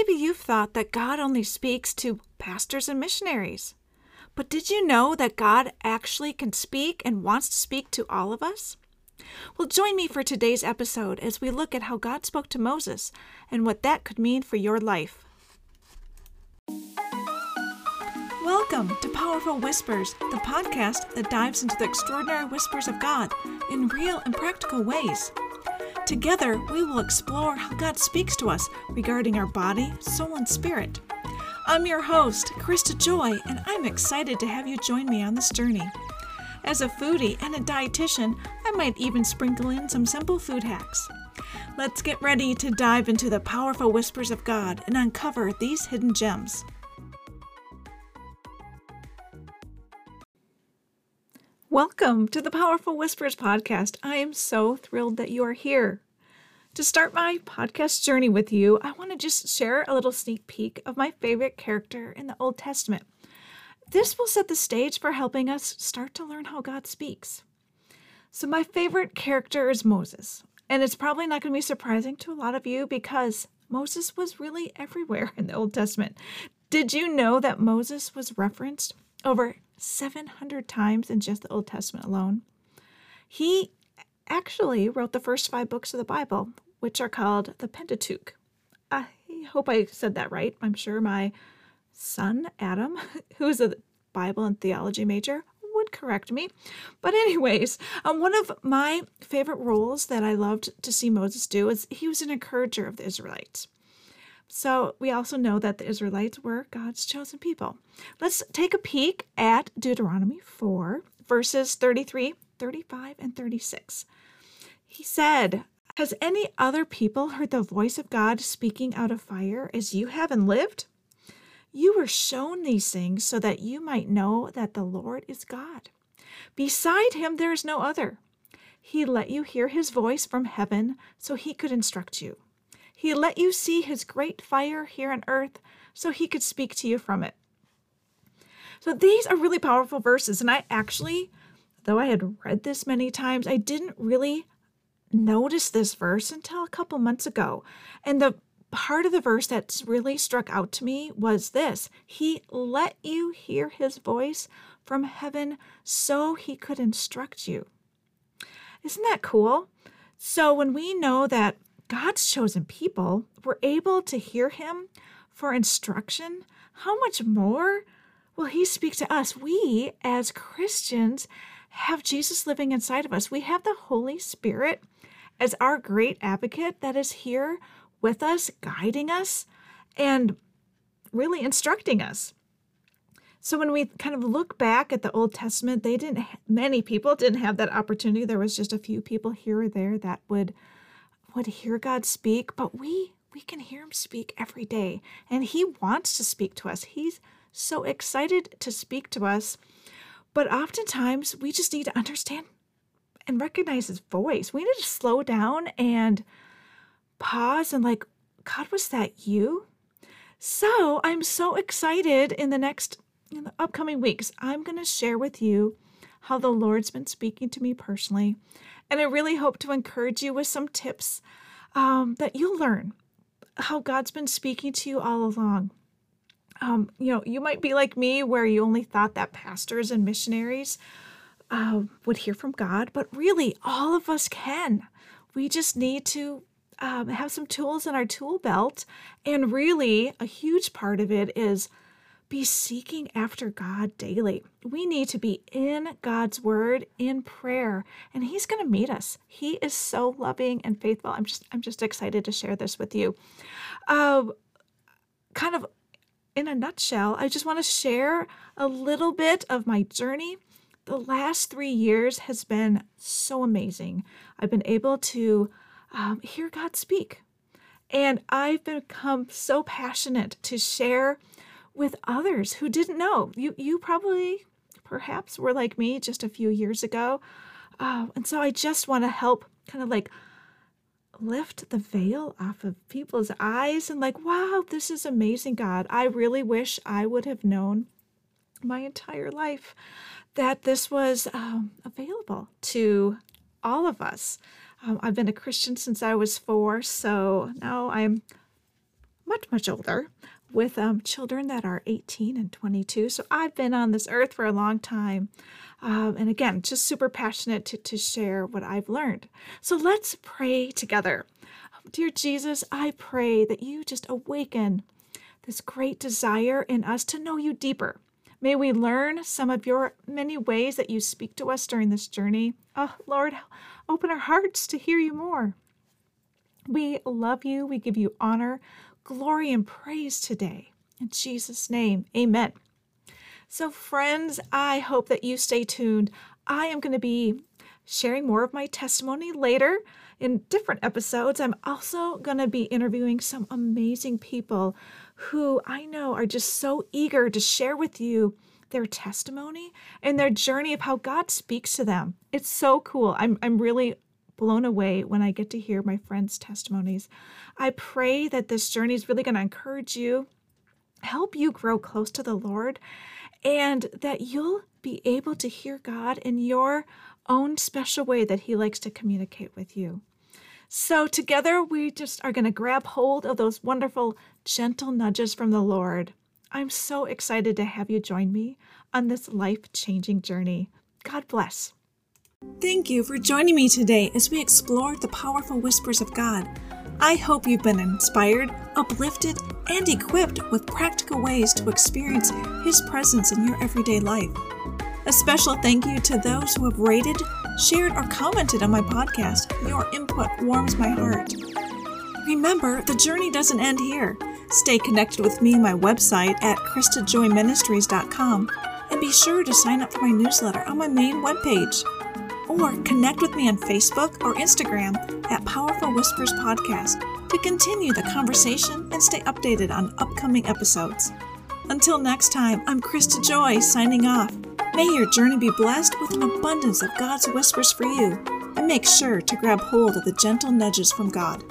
maybe you've thought that God only speaks to pastors and missionaries. But did you know that God actually can speak and wants to speak to all of us? Well, join me for today's episode as we look at how God spoke to Moses and what that could mean for your life. Welcome to Powerful Whispers, the podcast that dives into the extraordinary whispers of God in real and practical ways. Together, we will explore how God speaks to us regarding our body, soul, and spirit. I'm your host, Christa Joy, and I'm excited to have you join me on this journey. As a foodie and a dietitian, I might even sprinkle in some simple food hacks. Let's get ready to dive into the powerful whispers of God and uncover these hidden gems. Welcome to the Powerful Whispers podcast. I am so thrilled that you are here. To start my podcast journey with you, I want to just share a little sneak peek of my favorite character in the Old Testament. This will set the stage for helping us start to learn how God speaks. So, my favorite character is Moses, and it's probably not going to be surprising to a lot of you because Moses was really everywhere in the Old Testament. Did you know that Moses was referenced over 700 times in just the Old Testament alone. He actually wrote the first five books of the Bible, which are called the Pentateuch. I hope I said that right. I'm sure my son, Adam, who is a Bible and theology major, would correct me. But, anyways, um, one of my favorite roles that I loved to see Moses do is he was an encourager of the Israelites. So we also know that the Israelites were God's chosen people. Let's take a peek at Deuteronomy 4, verses 33, 35, and 36. He said, Has any other people heard the voice of God speaking out of fire as you have and lived? You were shown these things so that you might know that the Lord is God. Beside him, there is no other. He let you hear his voice from heaven so he could instruct you. He let you see his great fire here on earth so he could speak to you from it. So these are really powerful verses. And I actually, though I had read this many times, I didn't really notice this verse until a couple months ago. And the part of the verse that's really struck out to me was this He let you hear his voice from heaven so he could instruct you. Isn't that cool? So when we know that God's chosen people were able to hear him for instruction, how much more will he speak to us? We, as Christians, have Jesus living inside of us. We have the Holy Spirit as our great advocate that is here with us, guiding us, and really instructing us. So when we kind of look back at the Old Testament, they didn't many people didn't have that opportunity. There was just a few people here or there that would would hear God speak, but we we can hear him speak every day and he wants to speak to us. He's so excited to speak to us. But oftentimes we just need to understand and recognize his voice. We need to slow down and pause and like, God, was that you? So I'm so excited in the next in the upcoming weeks. I'm going to share with you how the Lord's been speaking to me personally and I really hope to encourage you with some tips um, that you'll learn how God's been speaking to you all along. Um, you know, you might be like me where you only thought that pastors and missionaries uh, would hear from God, but really, all of us can. We just need to um, have some tools in our tool belt. And really, a huge part of it is be seeking after God daily. We need to be in God's word in prayer and he's going to meet us. He is so loving and faithful. I'm just I'm just excited to share this with you. Uh, kind of in a nutshell, I just want to share a little bit of my journey. The last three years has been so amazing. I've been able to um, hear God speak. And I've become so passionate to share with others who didn't know. You you probably perhaps were like me just a few years ago. Uh, and so I just want to help kind of like lift the veil off of people's eyes and like, wow, this is amazing, God. I really wish I would have known my entire life that this was um, available to all of us. Um, I've been a Christian since I was four, so now I'm much, much older with um, children that are 18 and 22. So I've been on this earth for a long time. Um, and again, just super passionate to, to share what I've learned. So let's pray together. Dear Jesus, I pray that you just awaken this great desire in us to know you deeper. May we learn some of your many ways that you speak to us during this journey. Oh, Lord, open our hearts to hear you more. We love you. We give you honor, glory, and praise today. In Jesus' name, amen. So, friends, I hope that you stay tuned. I am going to be sharing more of my testimony later in different episodes. I'm also going to be interviewing some amazing people who I know are just so eager to share with you their testimony and their journey of how God speaks to them. It's so cool. I'm, I'm really blown away when I get to hear my friends' testimonies. I pray that this journey is really going to encourage you, help you grow close to the Lord, and that you'll be able to hear God in your own special way that He likes to communicate with you. So, together, we just are going to grab hold of those wonderful, gentle nudges from the Lord. I'm so excited to have you join me on this life changing journey. God bless. Thank you for joining me today as we explore the powerful whispers of God. I hope you've been inspired, uplifted, and equipped with practical ways to experience His presence in your everyday life. A special thank you to those who have rated, shared, or commented on my podcast. Your input warms my heart. Remember, the journey doesn't end here. Stay connected with me on my website at ChristaJoyMinistries.com and be sure to sign up for my newsletter on my main webpage or connect with me on Facebook or Instagram at Powerful Whispers Podcast to continue the conversation and stay updated on upcoming episodes. Until next time, I'm Christa Joy signing off. May your journey be blessed with an abundance of God's whispers for you, and make sure to grab hold of the gentle nudges from God.